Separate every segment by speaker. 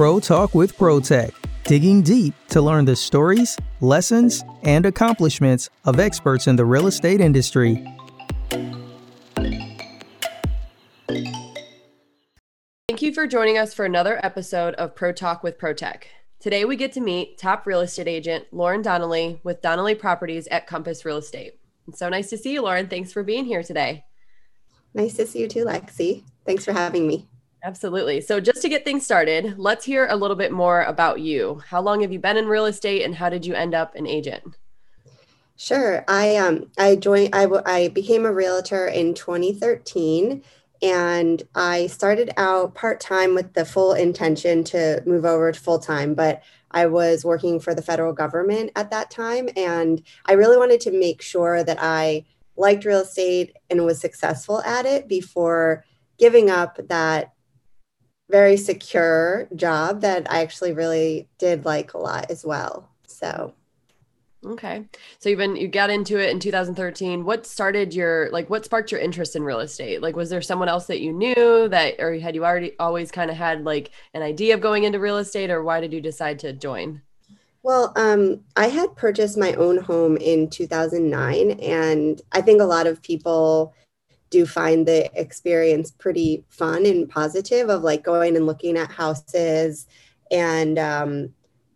Speaker 1: Pro Talk with ProTech, digging deep to learn the stories, lessons, and accomplishments of experts in the real estate industry.
Speaker 2: Thank you for joining us for another episode of Pro Talk with ProTech. Today we get to meet top real estate agent Lauren Donnelly with Donnelly Properties at Compass Real Estate. It's so nice to see you, Lauren. Thanks for being here today.
Speaker 3: Nice to see you too, Lexi. Thanks for having me.
Speaker 2: Absolutely. So, just to get things started, let's hear a little bit more about you. How long have you been in real estate, and how did you end up an agent?
Speaker 3: Sure. I um I joined. I I became a realtor in 2013, and I started out part time with the full intention to move over to full time, but I was working for the federal government at that time, and I really wanted to make sure that I liked real estate and was successful at it before giving up that very secure job that I actually really did like a lot as well. So
Speaker 2: Okay. So you've been you got into it in 2013. What started your like what sparked your interest in real estate? Like was there someone else that you knew that or had you already always kind of had like an idea of going into real estate or why did you decide to join?
Speaker 3: Well, um, I had purchased my own home in 2009 and I think a lot of people do find the experience pretty fun and positive of like going and looking at houses and um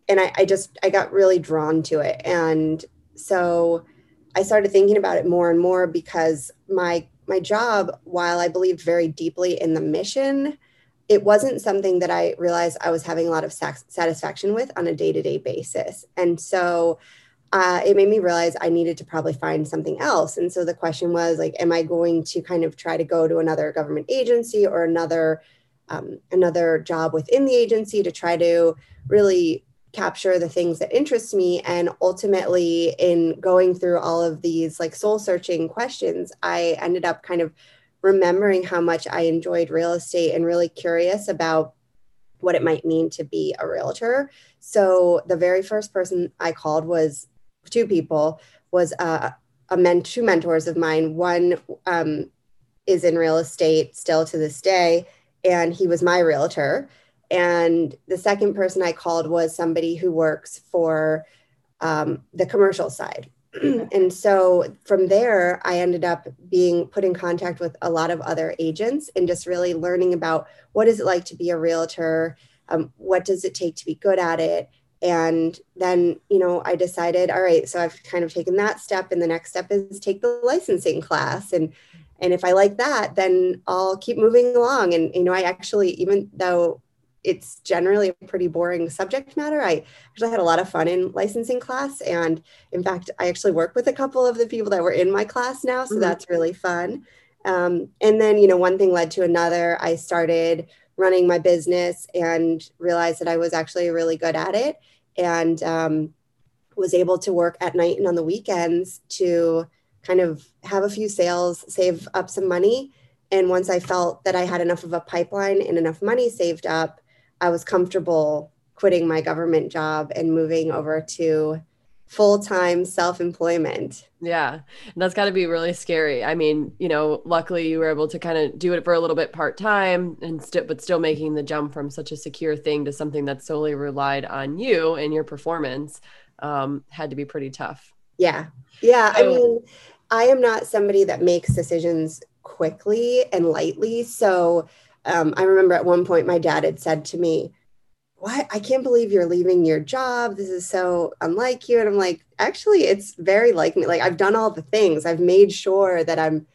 Speaker 3: and I, I just i got really drawn to it. And so i started thinking about it more and more because my my job while i believed very deeply in the mission it wasn't something that i realized i was having a lot of satisfaction with on a day-to-day basis. And so uh, it made me realize I needed to probably find something else. And so the question was like, am I going to kind of try to go to another government agency or another um, another job within the agency to try to really capture the things that interest me and ultimately in going through all of these like soul searching questions i ended up kind of remembering how much i enjoyed real estate and really curious about what it might mean to be a realtor so the very first person i called was two people was uh, a men two mentors of mine. One um, is in real estate still to this day, and he was my realtor. And the second person I called was somebody who works for um, the commercial side. and so from there, I ended up being put in contact with a lot of other agents and just really learning about what is it like to be a realtor, um, what does it take to be good at it, and then you know i decided all right so i've kind of taken that step and the next step is take the licensing class. And and if i like that then i'll keep moving along. And you know i actually even though it's generally a pretty boring subject matter i actually had a lot of fun in licensing class. And in fact i actually work with a couple of the people that were in my class now so mm-hmm. that's really fun. Um, and then you know one thing led to another. I started running my business and realized that I was actually really good at it and um, was able to work at night and on the weekends to kind of have a few sales, save up some money. And once I felt that I had enough of a pipeline and enough money saved up, I was comfortable quitting my government job and moving over to full-time self-employment.
Speaker 2: Yeah and that's got to be really scary. I mean you know luckily you were able to kind of do it for a little bit part-time and still but still making the jump from such a secure thing to something that solely relied on you and your performance um, had to be pretty tough.
Speaker 3: Yeah. Yeah so, i mean i am not somebody that makes decisions quickly and lightly. So um, i remember at one point my dad had said to me what? I can't believe you're leaving your job. This is so unlike you. And i'm like actually it's very like me. Like i've done all the things. I've made sure that i'm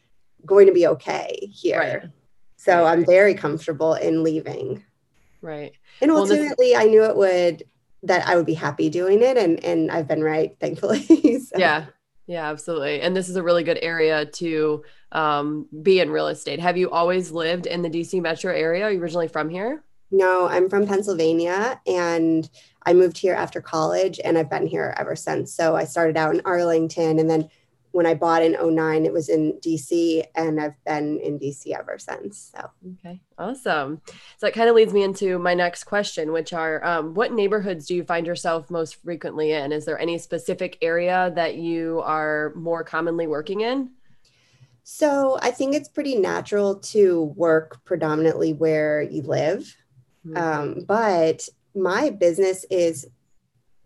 Speaker 3: going to be okay here. Right. so right. i'm very comfortable in leaving.
Speaker 2: Right.
Speaker 3: And ultimately well, this- i knew it would that i would be happy doing it and and i've been right thankfully
Speaker 2: so. yeah. Yeah absolutely. And this is a really good area to um, be in real estate. Have you always lived in the dc metro area? Are you originally from here
Speaker 3: no, I'm from Pennsylvania and I moved here after college and I've been here ever since. So I started out in Arlington and then when I bought in 09, it was in DC and I've been in DC ever since. So,
Speaker 2: okay, awesome. So that kind of leads me into my next question, which are um, what neighborhoods do you find yourself most frequently in? Is there any specific area that you are more commonly working in?
Speaker 3: So, I think it's pretty natural to work predominantly where you live. Mm-hmm. Um, but my business is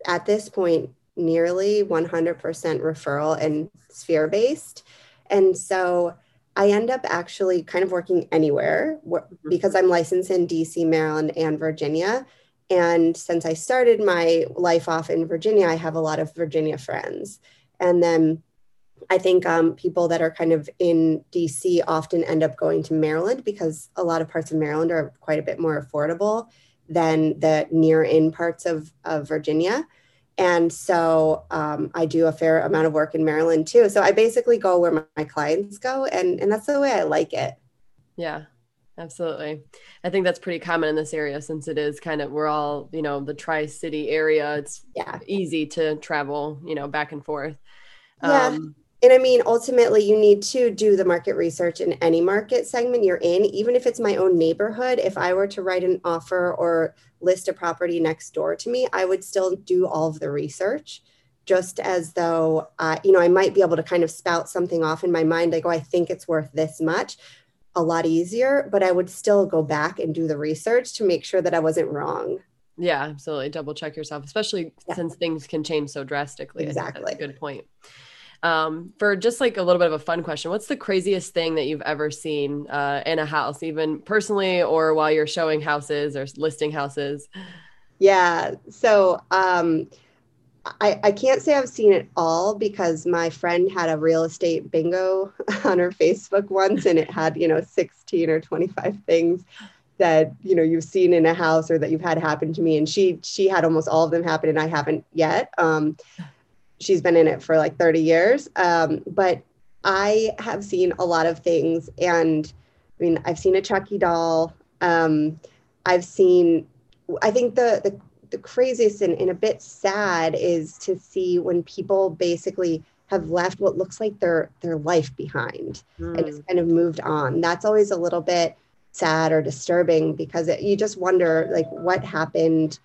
Speaker 3: at this point nearly 100% referral and sphere based. And so I end up actually kind of working anywhere mm-hmm. because I'm licensed in DC, Maryland, and Virginia. And since I started my life off in Virginia, I have a lot of Virginia friends. And then I think um, people that are kind of in DC often end up going to Maryland because a lot of parts of Maryland are quite a bit more affordable than the near in parts of, of Virginia. And so um, I do a fair amount of work in Maryland too. So I basically go where my, my clients go, and, and that's the way I like it.
Speaker 2: Yeah, absolutely. I think that's pretty common in this area since it is kind of, we're all, you know, the Tri City area. It's yeah. easy to travel, you know, back and forth.
Speaker 3: Yeah. Um, and I mean, ultimately, you need to do the market research in any market segment you're in, even if it's my own neighborhood. If I were to write an offer or list a property next door to me, I would still do all of the research, just as though, uh, you know, I might be able to kind of spout something off in my mind, like, oh, I think it's worth this much, a lot easier, but I would still go back and do the research to make sure that I wasn't wrong.
Speaker 2: Yeah, absolutely. Double check yourself, especially yeah. since things can change so drastically.
Speaker 3: Exactly.
Speaker 2: good point. Um, for just like a little bit of a fun question, what's the craziest thing that you've ever seen uh, in a house, even personally or while you're showing houses or listing houses?
Speaker 3: Yeah. So um, I, I can't say I've seen it all because my friend had a real estate bingo on her Facebook once and it had, you know, 16 or 25 things that you know you've seen in a house or that you've had happen to me and she she had almost all of them happen and i haven't yet um she's been in it for like 30 years. Um, but I have seen a lot of things. And I mean, I've seen a Chucky doll. Um, I've seen, I think the, the, the craziest and, and a bit sad is to see when people basically have left what looks like their their life behind mm. and just kind of moved on. That's always a little bit sad or disturbing because it, you just wonder like what happened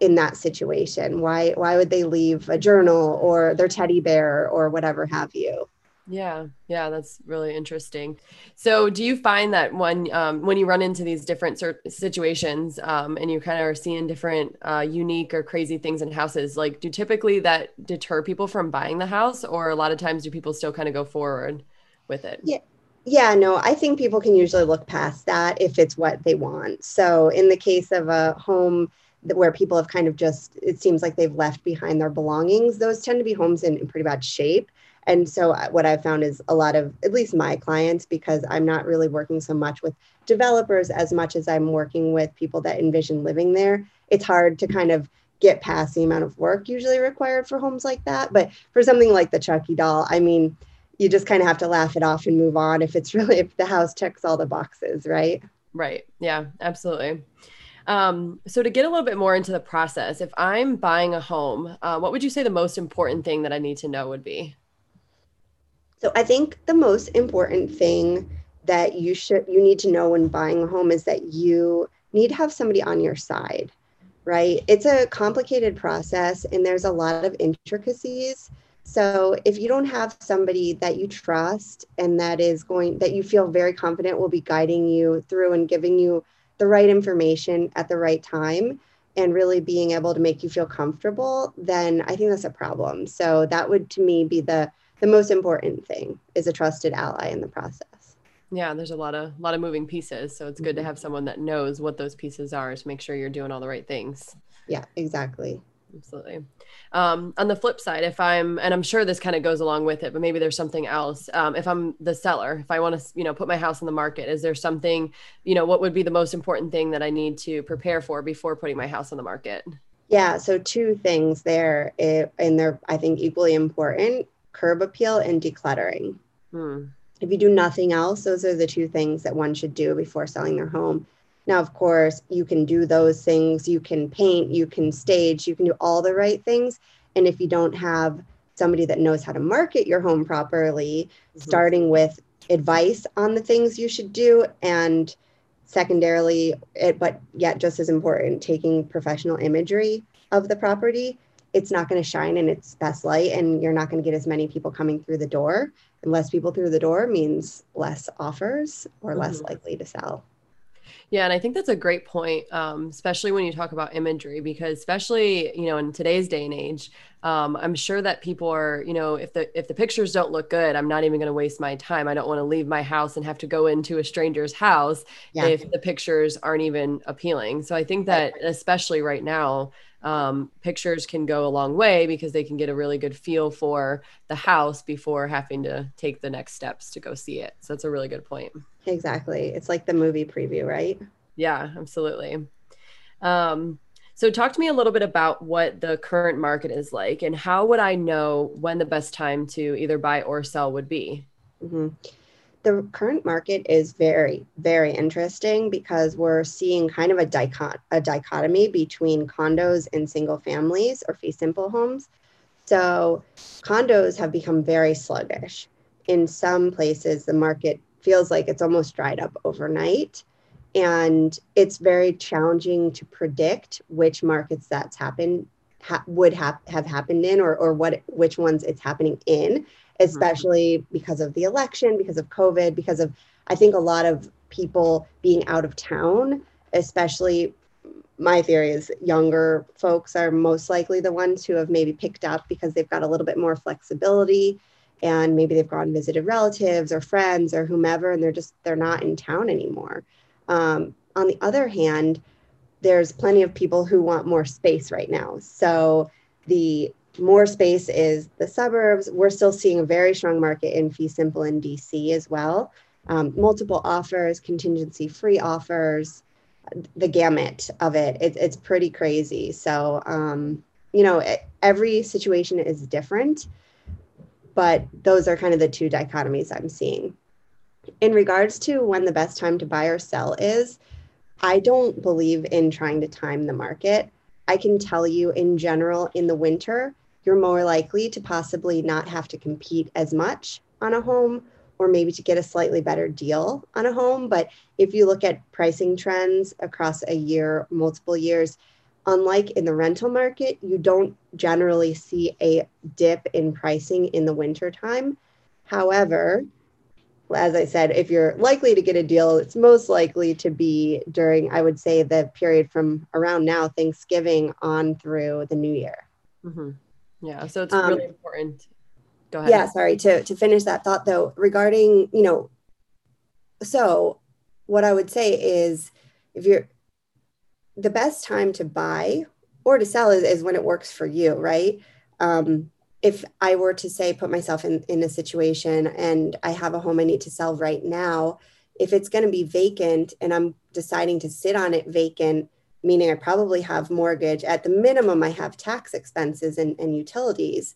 Speaker 3: in that situation? Why why would they leave a journal or their teddy bear or whatever have you?
Speaker 2: Yeah yeah that's really interesting. So do you find that when um, when you run into these different situations um, and you kind of are seeing different uh, unique or crazy things in houses like do typically that deter people from buying the house or a lot of times do people still kind of go forward with it?
Speaker 3: Yeah yeah no i think people can usually look past that if it's what they want. So in the case of a home where people have kind of just it seems like they've left behind their belongings. Those tend to be homes in, in pretty bad shape. And so uh, what i've found is a lot of at least my clients because i'm not really working so much with developers as much as i'm working with people that envision living there it's hard to kind of get past the amount of work usually required for homes like that. But for something like the chucky doll i mean you just kind of have to laugh it off and move on if it's really if the house checks all the boxes right?
Speaker 2: Right. Yeah absolutely um, so to get a little bit more into the process, if I'm buying a home, uh, what would you say the most important thing that I need to know would be?
Speaker 3: So I think the most important thing that you should you need to know when buying a home is that you need to have somebody on your side, right? It's a complicated process and there's a lot of intricacies. So if you don't have somebody that you trust and that is going that you feel very confident will be guiding you through and giving you the right information at the right time and really being able to make you feel comfortable, then I think that's a problem. So that would to me be the the most important thing is a trusted ally in the process.
Speaker 2: Yeah, there's a lot of a lot of moving pieces, so it's good mm-hmm. to have someone that knows what those pieces are to make sure you're doing all the right things.
Speaker 3: Yeah, exactly.
Speaker 2: Absolutely. Um, on the flip side, if I'm, and I'm sure this kind of goes along with it, but maybe there's something else. Um, if I'm the seller, if I want to, you know, put my house on the market, is there something, you know, what would be the most important thing that I need to prepare for before putting my house on the market?
Speaker 3: Yeah. So two things there, eh, and they're I think equally important: curb appeal and decluttering. Hmm. If you do nothing else, those are the two things that one should do before selling their home. Now, of course, you can do those things. You can paint, you can stage, you can do all the right things. And if you don't have somebody that knows how to market your home properly, mm-hmm. starting with advice on the things you should do and secondarily it, but yet just as important taking professional imagery of the property it's not going to shine in its best light and you're not going to get as many people coming through the door and less people through the door means less offers or less mm-hmm. likely to sell
Speaker 2: Yeah, and I think that's a great point, um, especially when you talk about imagery, because especially you know in today's day and age, um, I'm sure that people are you know if the if the pictures don't look good, I'm not even going to waste my time. I don't want to leave my house and have to go into a stranger's house yeah. if the pictures aren't even appealing. So I think that especially right now, um, pictures can go a long way because they can get a really good feel for the house before having to take the next steps to go see it. So that's a really good point.
Speaker 3: Exactly. It's like the movie preview, right?
Speaker 2: Yeah, absolutely. Um, so talk to me a little bit about what the current market is like and how would I know when the best time to either buy or sell would be?
Speaker 3: Mm-hmm the current market is very, very interesting because we're seeing kind of a, dichot- a dichotomy between condos and single families or fee simple homes. So condos have become very sluggish. In some places, the market feels like it's almost dried up overnight. And it's very challenging to predict which markets that's happened ha- would have have happened in or, or what which ones it's happening in Mm-hmm. especially because of the election, because of COVID, because of, I think, a lot of people being out of town, especially my theory is younger folks are most likely the ones who have maybe picked up because they've got a little bit more flexibility and maybe they've gone visited relatives or friends or whomever and they're just they're not in town anymore um, on the other hand there's plenty of people who want more space right now so the more space is the suburbs. We're still seeing a very strong market in fee simple in DC as well. Um, multiple offers, contingency free offers, the gamut of it. it it's pretty crazy. So, um, you know, it, every situation is different, but those are kind of the two dichotomies I'm seeing. In regards to when the best time to buy or sell is, I don't believe in trying to time the market. I can tell you in general in the winter, you're more likely to possibly not have to compete as much on a home or maybe to get a slightly better deal on a home. But if you look at pricing trends across a year, multiple years, unlike in the rental market, you don't generally see a dip in pricing in the wintertime. However, as I said, if you're likely to get a deal, it's most likely to be during, I would say, the period from around now, Thanksgiving on through the new year.
Speaker 2: Mm-hmm. Yeah. So it's um, really important.
Speaker 3: Go ahead. Yeah. Sorry to, to finish that thought though, regarding, you know, so what I would say is if you're the best time to buy or to sell is, is when it works for you, right? Um, if I were to say, put myself in, in a situation and I have a home I need to sell right now, if it's going to be vacant and I'm deciding to sit on it vacant, meaning I probably have mortgage. At the minimum, I have tax expenses and, and utilities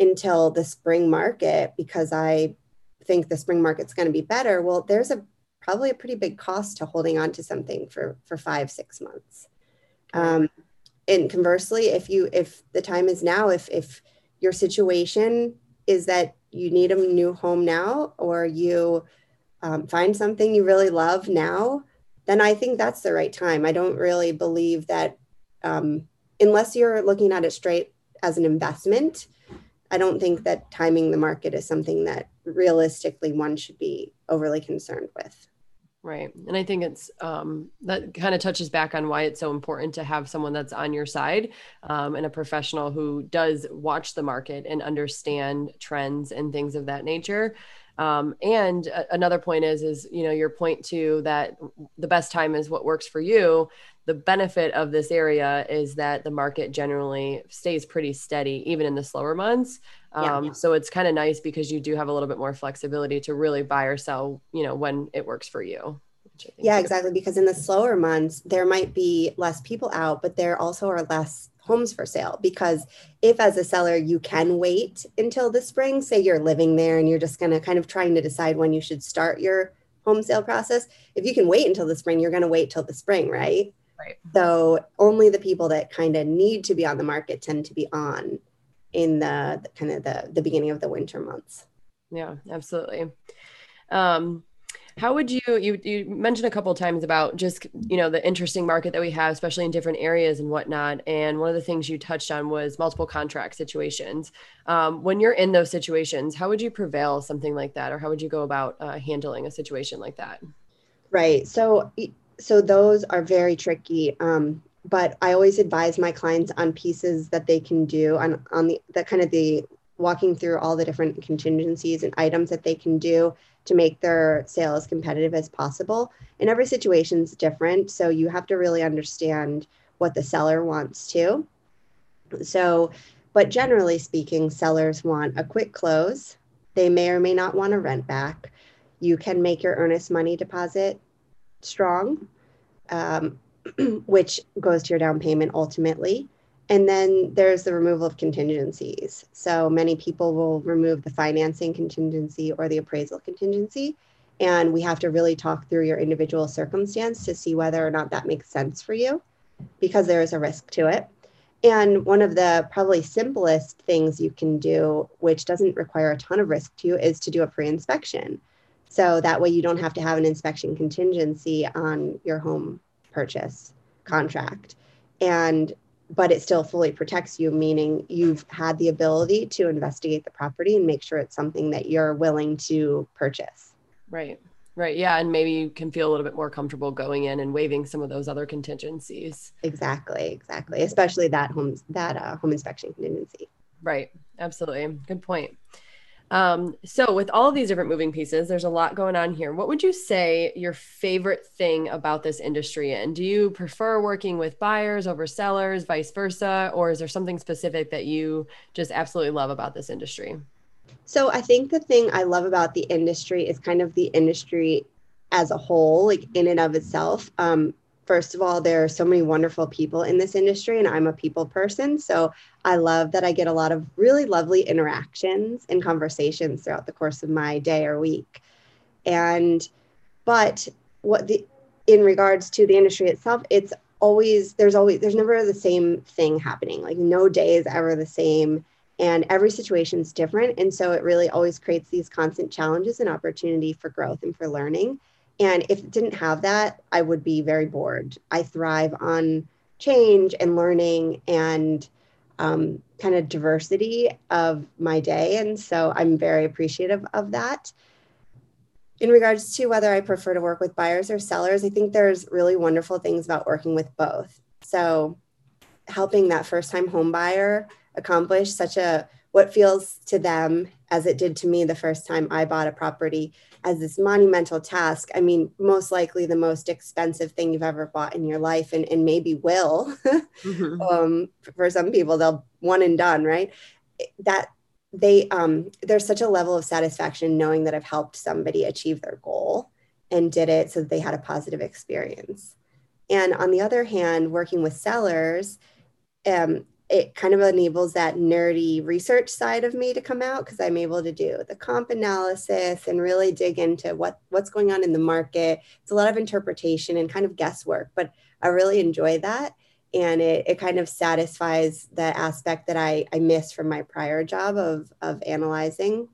Speaker 3: until the spring market because I think the spring market's going to be better. Well, there's a probably a pretty big cost to holding on to something for for five six months. Um, and conversely, if you if the time is now, if if your situation is that you need a new home now, or you um, find something you really love now, then I think that's the right time. I don't really believe that um, unless you're looking at it straight as an investment, I don't think that timing the market is something that realistically one should be overly concerned with.
Speaker 2: Right. And I think it's um, that kind of touches back on why it's so important to have someone that's on your side um, and a professional who does watch the market and understand trends and things of that nature. Um, and a- another point is, is, you know, your point to that the best time is what works for you. The benefit of this area is that the market generally stays pretty steady, even in the slower months. Um, yeah. So it's kind of nice because you do have a little bit more flexibility to really buy or sell, you know, when it works for you.
Speaker 3: Yeah, exactly. Because in the slower months, there might be less people out, but there also are less homes for sale. Because if as a seller you can wait until the spring say you're living there and you're just going to kind of trying to decide when you should start your home sale process if you can wait until the spring you're going to wait till the spring right?
Speaker 2: Right.
Speaker 3: So only the people that kind of need to be on the market tend to be on in the, the kind of the the beginning of the winter months.
Speaker 2: Yeah absolutely. Um how would you you you mentioned a couple of times about just you know the interesting market that we have, especially in different areas and whatnot. And one of the things you touched on was multiple contract situations. Um, when you're in those situations, how would you prevail something like that, or how would you go about uh, handling a situation like that?
Speaker 3: Right. So so those are very tricky. Um, but I always advise my clients on pieces that they can do on, on the, that kind of the walking through all the different contingencies and items that they can do to make their sale as competitive as possible. And every situation is different. So you have to really understand what the seller wants to. So, but generally speaking, sellers want a quick close. They may or may not want a rent back. You can make your earnest money deposit strong, um, which goes to your down payment ultimately. And then there's the removal of contingencies. So many people will remove the financing contingency or the appraisal contingency. And we have to really talk through your individual circumstance to see whether or not that makes sense for you because there is a risk to it. And one of the probably simplest things you can do, which doesn't require a ton of risk to you, is to do a pre inspection. So that way you don't have to have an inspection contingency on your home purchase contract. And but it still fully protects you, meaning you've had the ability to investigate the property and make sure it's something that you're willing to purchase.
Speaker 2: Right. Right. Yeah. And maybe you can feel a little bit more comfortable going in and waiving some of those other contingencies.
Speaker 3: Exactly. Exactly. Especially that home that uh, home inspection contingency.
Speaker 2: Right. Absolutely. Good point. Um, so, with all these different moving pieces, there's a lot going on here. What would you say your favorite thing about this industry And Do you prefer working with buyers over sellers, vice versa, or is there something specific that you just absolutely love about this industry?
Speaker 3: So, I think the thing I love about the industry is kind of the industry as a whole, like in and of itself. Um, first of all, there are so many wonderful people in this industry, and I'm a people person. So I love that I get a lot of really lovely interactions and conversations throughout the course of my day or week. And, but what the, in regards to the industry itself, it's always, there's always, there's never the same thing happening. Like no day is ever the same. And every situation is different. And so it really always creates these constant challenges and opportunity for growth and for learning. And if it didn't have that, I would be very bored. I thrive on change and learning and um, kind of diversity of my day. And so I'm very appreciative of that. In regards to whether I prefer to work with buyers or sellers, I think there's really wonderful things about working with both. So helping that first time home buyer accomplish such a what feels to them as it did to me the first time I bought a property as this monumental task. I mean, most likely the most expensive thing you've ever bought in your life, and, and maybe will. mm-hmm. um, for some people, they'll one and done, right? That they um, there's such a level of satisfaction knowing that I've helped somebody achieve their goal and did it so that they had a positive experience. And on the other hand, working with sellers, um, it kind of enables that nerdy research side of me to come out because I'm able to do the comp analysis and really dig into what what's going on in the market. It's a lot of interpretation and kind of guesswork, but I really enjoy that. And it, it kind of satisfies the aspect that I, I missed from my prior job of, of analyzing.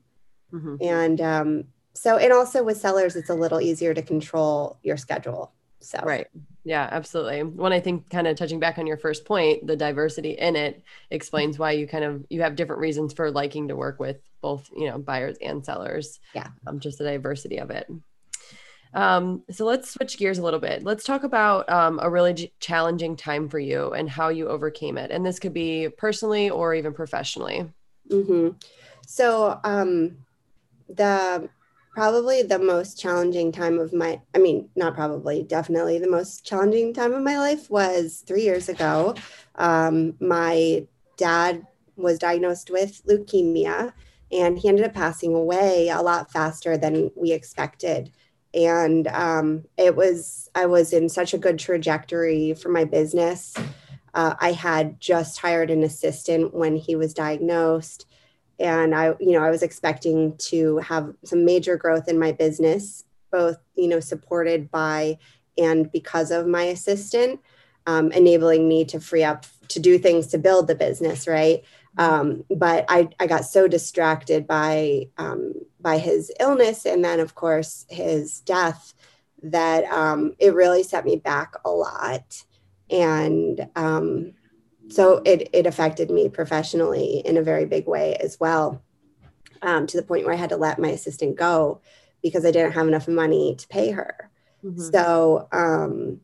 Speaker 3: Mm-hmm. And um, so, and also with sellers, it's a little easier to control your schedule. So,
Speaker 2: right. Yeah, absolutely. When I think kind of touching back on your first point, the diversity in it explains why you kind of you have different reasons for liking to work with both, you know, buyers and sellers.
Speaker 3: Yeah.
Speaker 2: Um, just the diversity of it. Um, so let's switch gears a little bit. Let's talk about um, a really j- challenging time for you and how you overcame it. And this could be personally or even professionally.
Speaker 3: Mm-hmm. So um, the probably the most challenging time of my i mean not probably definitely the most challenging time of my life was three years ago. Um, my dad was diagnosed with leukemia and he ended up passing away a lot faster than we expected. And um, it was i was in such a good trajectory for my business. Uh, i had just hired an assistant when he was diagnosed and i you know i was expecting to have some major growth in my business both you know supported by and because of my assistant um, enabling me to free up to do things to build the business right? Um, but I, I got so distracted by um, by his illness and then of course his death that um, it really set me back a lot. And um, so it, it affected me professionally in a very big way as well um, to the point where i had to let my assistant go because i didn't have enough money to pay her Mm-hmm. So um,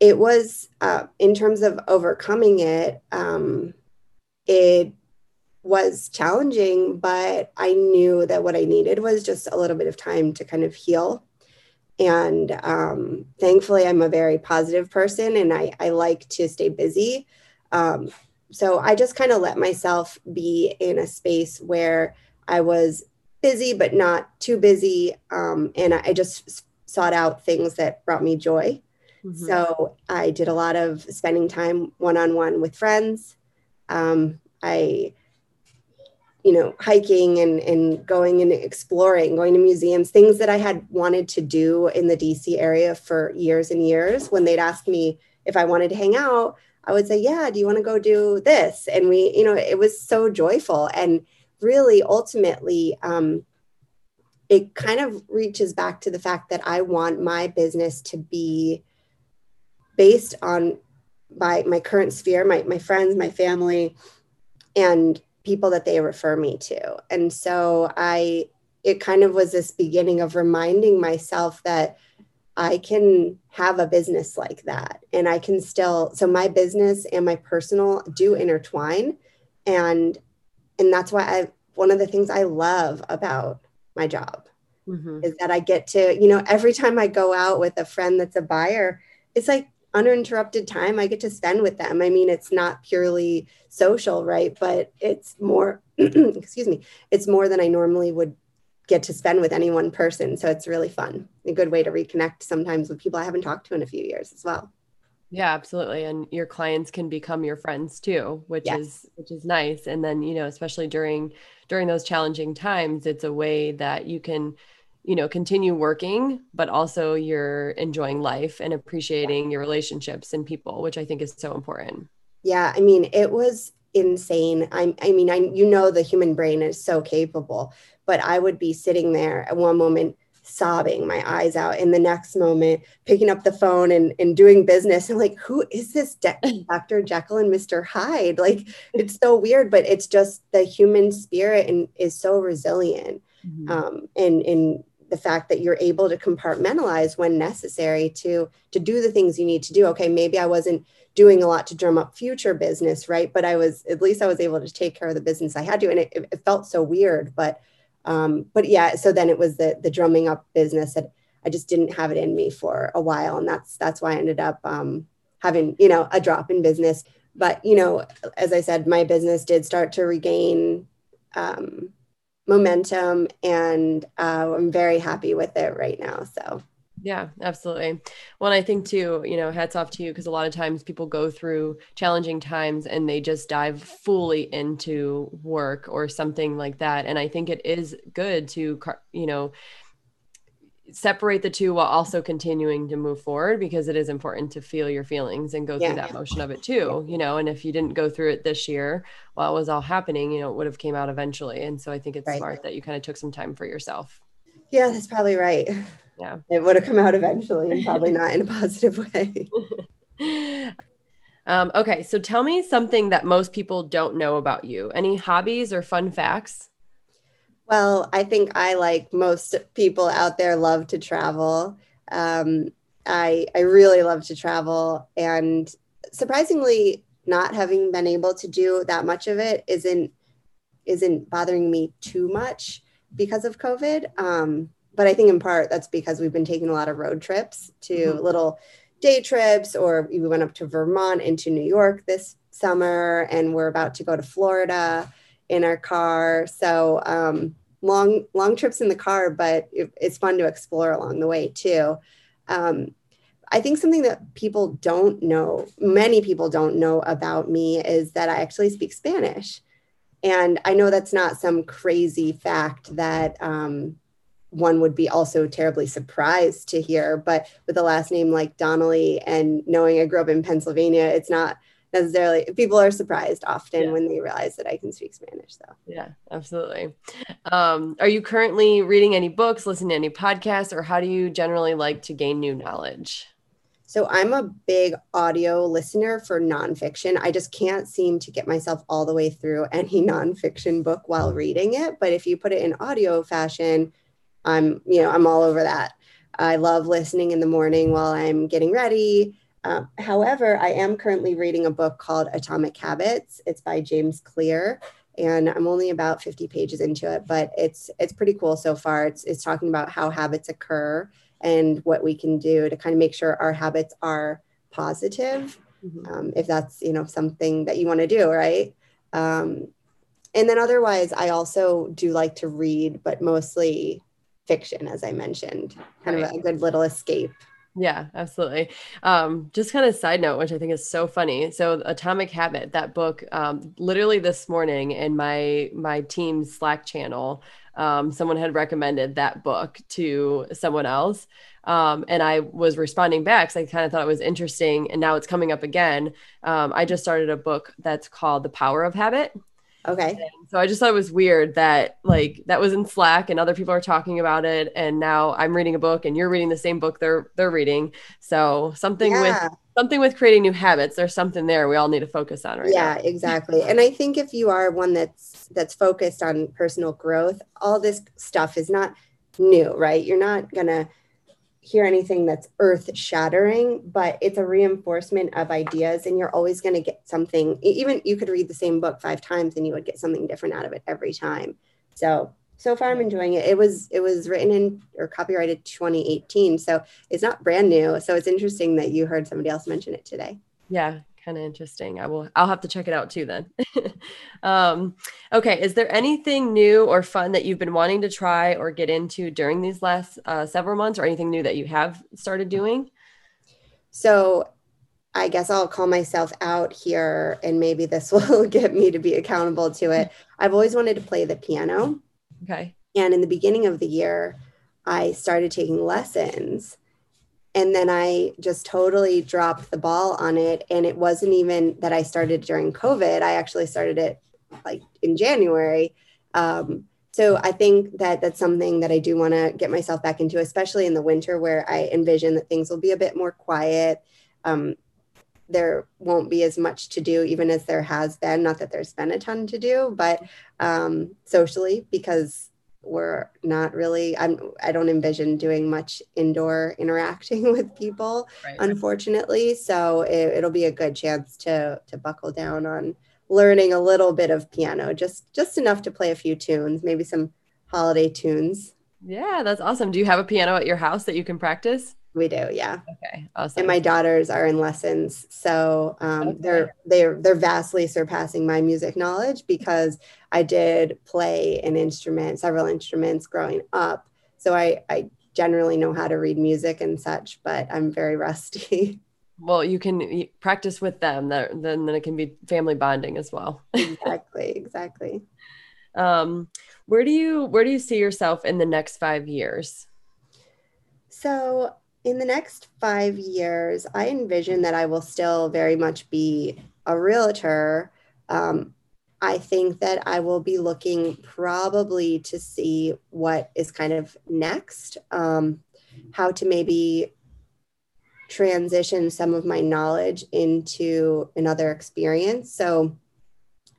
Speaker 3: it was, uh, in terms of overcoming it, um, it was challenging, but I knew that what I needed was just a little bit of time to kind of heal. And um, thankfully, I'm a very positive person and I, I like to stay busy. Um, so I just kind of let myself be in a space where I was busy, but not too busy. Um, and I just sought out things that brought me joy. Mm-hmm. So I did a lot of spending time one on one with friends. Um, I, you know, hiking and, and going and exploring, going to museums, things that I had wanted to do in the DC area for years and years. When they'd ask me if I wanted to hang out, I would say, Yeah, do you want to go do this? And we, you know, it was so joyful. And really, ultimately, um, it kind of reaches back to the fact that I want my business to be based on my my current sphere, my my friends, my family, and people that they refer me to. And so I it kind of was this beginning of reminding myself that I can have a business like that and I can still so my business and my personal do intertwine and and that's why I one of the things I love about my job mm-hmm. is that I get to, you know, every time I go out with a friend that's a buyer, it's like uninterrupted time I get to spend with them. I mean, it's not purely social, right? But it's more, excuse me, it's more than I normally would get to spend with any one person. So it's really fun. A good way to reconnect sometimes with people I haven't talked to in a few years as well.
Speaker 2: Yeah, absolutely. And your clients can become your friends too, which yes. is which is nice. And then, you know, especially during during those challenging times, it's a way that you can, you know, continue working, but also you're enjoying life and appreciating your relationships and people, which I think is so important.
Speaker 3: Yeah, I mean, it was insane. I I mean, I you know the human brain is so capable, but I would be sitting there at one moment sobbing my eyes out in the next moment picking up the phone and, and doing business and like who is this De- dr jekyll and mr hyde like it's so weird but it's just the human spirit and is so resilient mm-hmm. um, and and the fact that you're able to compartmentalize when necessary to to do the things you need to do okay maybe i wasn't doing a lot to drum up future business right but i was at least i was able to take care of the business i had to and it, it felt so weird but um, but yeah, so then it was the the drumming up business that I just didn't have it in me for a while, and that's that's why I ended up um, having you know a drop in business. But you know, as I said, my business did start to regain um, momentum, and uh, I'm very happy with it right now. So
Speaker 2: yeah, absolutely. Well, I think too, you know, hats off to you because a lot of times people go through challenging times and they just dive fully into work or something like that. And I think it is good to, you know, separate the two while also continuing to move forward because it is important to feel your feelings and go yeah. through that motion of it too you know and if you didn't go through it this year while it was all happening you know it would have came out eventually and so i think it's right. smart that you kind of took some time for yourself
Speaker 3: yeah that's probably right
Speaker 2: yeah.
Speaker 3: It would have come out eventually and probably not in a positive way.
Speaker 2: Um, okay so tell me something that most people don't know about you. Any hobbies or fun facts?
Speaker 3: Well i think i like most people out there love to travel. Um, I, I really love to travel and surprisingly not having been able to do that much of it isn't isn't bothering me too much because of covid. Um, but I think in part that's because we've been taking a lot of road trips to mm-hmm. little day trips, or we went up to Vermont into New York this summer, and we're about to go to Florida in our car. So um, long long trips in the car, but it, it's fun to explore along the way too. Um, I think something that people don't know, many people don't know about me, is that I actually speak Spanish. And I know that's not some crazy fact that um, one would be also terribly surprised to hear. But with a last name like Donnelly and knowing I grew up in Pennsylvania, it's not necessarily people are surprised often yeah. when they realize that I can speak Spanish. So
Speaker 2: yeah, absolutely. Um, are you currently reading any books, listening to any podcasts, or how do you generally like to gain new knowledge?
Speaker 3: So I'm a big audio listener for nonfiction. I just can't seem to get myself all the way through any nonfiction book while reading it. But if you put it in audio fashion, I'm, you know, I'm all over that. I love listening in the morning while I'm getting ready. Um, however, I am currently reading a book called Atomic Habits. It's by James Clear, and I'm only about 50 pages into it, but it's it's pretty cool so far. It's it's talking about how habits occur and what we can do to kind of make sure our habits are positive, mm-hmm. um, if that's you know something that you want to do, right? Um, and then otherwise, I also do like to read, but mostly fiction, as I mentioned, kind right. of a good little escape.
Speaker 2: Yeah, absolutely. Um, just kind of side note, which I think is so funny. So Atomic Habit, that book, um, literally this morning in my my team's Slack channel, um, someone had recommended that book to someone else. Um, and I was responding back because I kind of thought it was interesting. And now it's coming up again. Um, I just started a book that's called The Power of Habit.
Speaker 3: Okay.
Speaker 2: And so I just thought it was weird that like that was in Slack and other people are talking about it and now I'm reading a book and you're reading the same book they're they're reading. So something yeah. with something with creating new habits, there's something there we all need to focus on right
Speaker 3: yeah,
Speaker 2: now.
Speaker 3: exactly. And I think if you are one that's that's focused on personal growth, all this stuff is not new, right? You're not going to hear anything that's earth shattering, but it's a reinforcement of ideas. And you're always going to get something, even you could read the same book five times and you would get something different out of it every time. So, so far I'm enjoying it. It was, it was written in or copyrighted 2018. So it's not brand new. So it's interesting that you heard somebody else mention it today.
Speaker 2: Yeah kind of interesting. I will I'll have to check it out too then. um, okay, is there anything new or fun that you've been wanting to try or get into during these last uh, several months or anything new that you have started doing?
Speaker 3: So I guess I'll call myself out here and maybe this will get me to be accountable to it. I've always wanted to play the piano.
Speaker 2: Okay.
Speaker 3: And in the beginning of the year, I started taking lessons and then I just totally dropped the ball on it. And it wasn't even that I started during COVID. I actually started it like in January. Um, so I think that that's something that I do want to get myself back into, especially in the winter where I envision that things will be a bit more quiet. Um, there won't be as much to do, even as there has been. Not that there's been a ton to do, but um, socially, because we're not really i'm i don't envision doing much indoor interacting with people right. unfortunately. So it, will be a good chance to to buckle down on learning a little bit of piano just just enough to play a few tunes maybe some holiday tunes.
Speaker 2: Yeah that's awesome. Do you have a piano at your house that you can practice
Speaker 3: we do, yeah.
Speaker 2: Okay, awesome.
Speaker 3: And my daughters are in lessons, so um, okay. they're they're they're vastly surpassing my music knowledge because I did play an instrument, several instruments growing up. So I I generally know how to read music and such, but I'm very rusty.
Speaker 2: Well, you can practice with them. Then then it can be family bonding as well.
Speaker 3: exactly, exactly.
Speaker 2: Um, where do you where do you see yourself in the next five years?
Speaker 3: So in the next five years, I envision that I will still very much be a realtor. Um, I think that I will be looking probably to see what is kind of next, um, how to maybe transition some of my knowledge into another experience. So,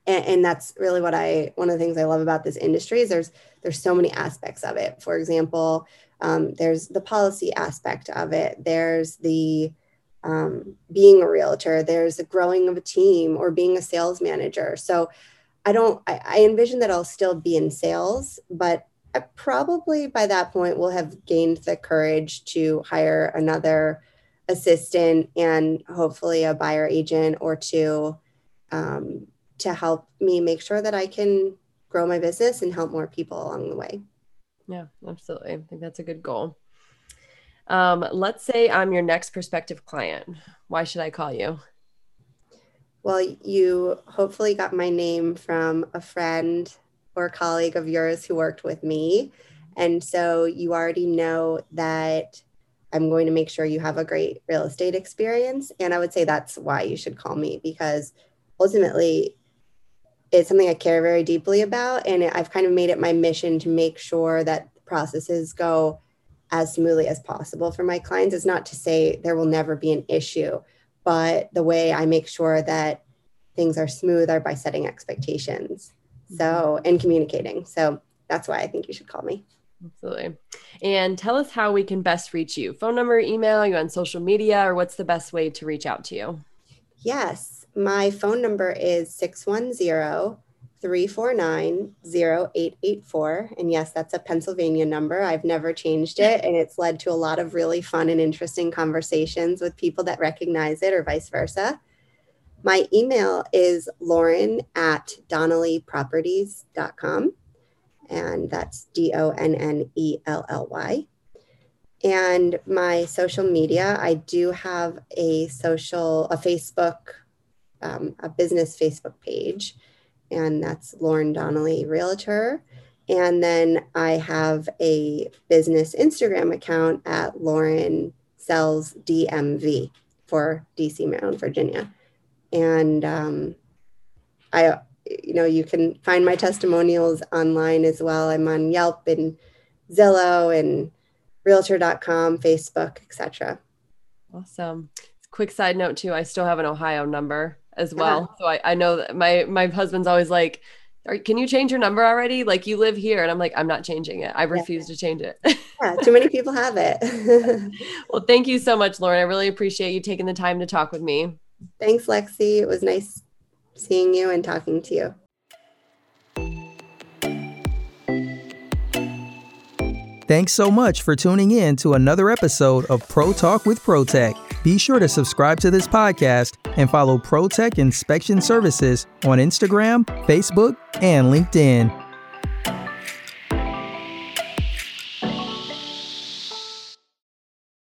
Speaker 3: and, and, that's really what I one of the things I love about this industry is there's there's so many aspects of it. For example, um, there's the policy aspect of it. There's the um, being a realtor. There's the growing of a team or being a sales manager. So I don't. I, I envision that I'll still be in sales, but I probably by that point will have gained the courage to hire another assistant and hopefully a buyer agent or two um, to help me make sure that I can grow my business and help more people along the way.
Speaker 2: Yeah, absolutely. I think that's a good goal. Um, let's say I'm your next prospective client. Why should I call you?
Speaker 3: Well, you hopefully got my name from a friend or colleague of yours who worked with me. And so you already know that I'm going to make sure you have a great real estate experience. And I would say that's why you should call me because ultimately it's something I care very deeply about. And I've kind of made it my mission to make sure that processes go as smoothly as possible for my clients. It's not to say there will never be an issue, but the way I make sure that things are smooth are by setting expectations. So, mm-hmm. and communicating. So that's why I think you should call me.
Speaker 2: Absolutely. And tell us how we can best reach you. Phone number, email, you on social media, or what's the best way to reach out to you?
Speaker 3: Yes. My phone number is 610 349 0884. And yes, that's a Pennsylvania number. I've never changed it. And it's led to a lot of really fun and interesting conversations with people that recognize it or vice versa. My email is lauren at donnellyproperties.com. And that's D O N N E L L Y. And my social media, I do have a social, a Facebook, um, a business Facebook page and that's Lauren Donnelly Realtor. And then I have a business Instagram account at Lauren Sells DMV for DC, Maryland, Virginia. And um, I, you know, you can find my testimonials online as well. I'm on Yelp and Zillow and Realtor.com, Facebook, etc.
Speaker 2: Awesome. Quick side note too, I still have an Ohio number as uh-huh. well. Yeah. So I, I know that my my husband's always like, can you change your number already? Like you live here. And I'm like, I'm not changing it. I refuse yeah. to change it.
Speaker 3: yeah, too many people have it.
Speaker 2: well, thank you so much, Lauren. I really appreciate you taking the time to talk with me.
Speaker 3: Thanks, Lexi. It was nice seeing you and talking to you.
Speaker 1: Thanks so much for tuning in to another episode of Pro Talk with ProTech. Be sure to subscribe to this podcast and follow ProTech Inspection Services on Instagram, Facebook, and LinkedIn.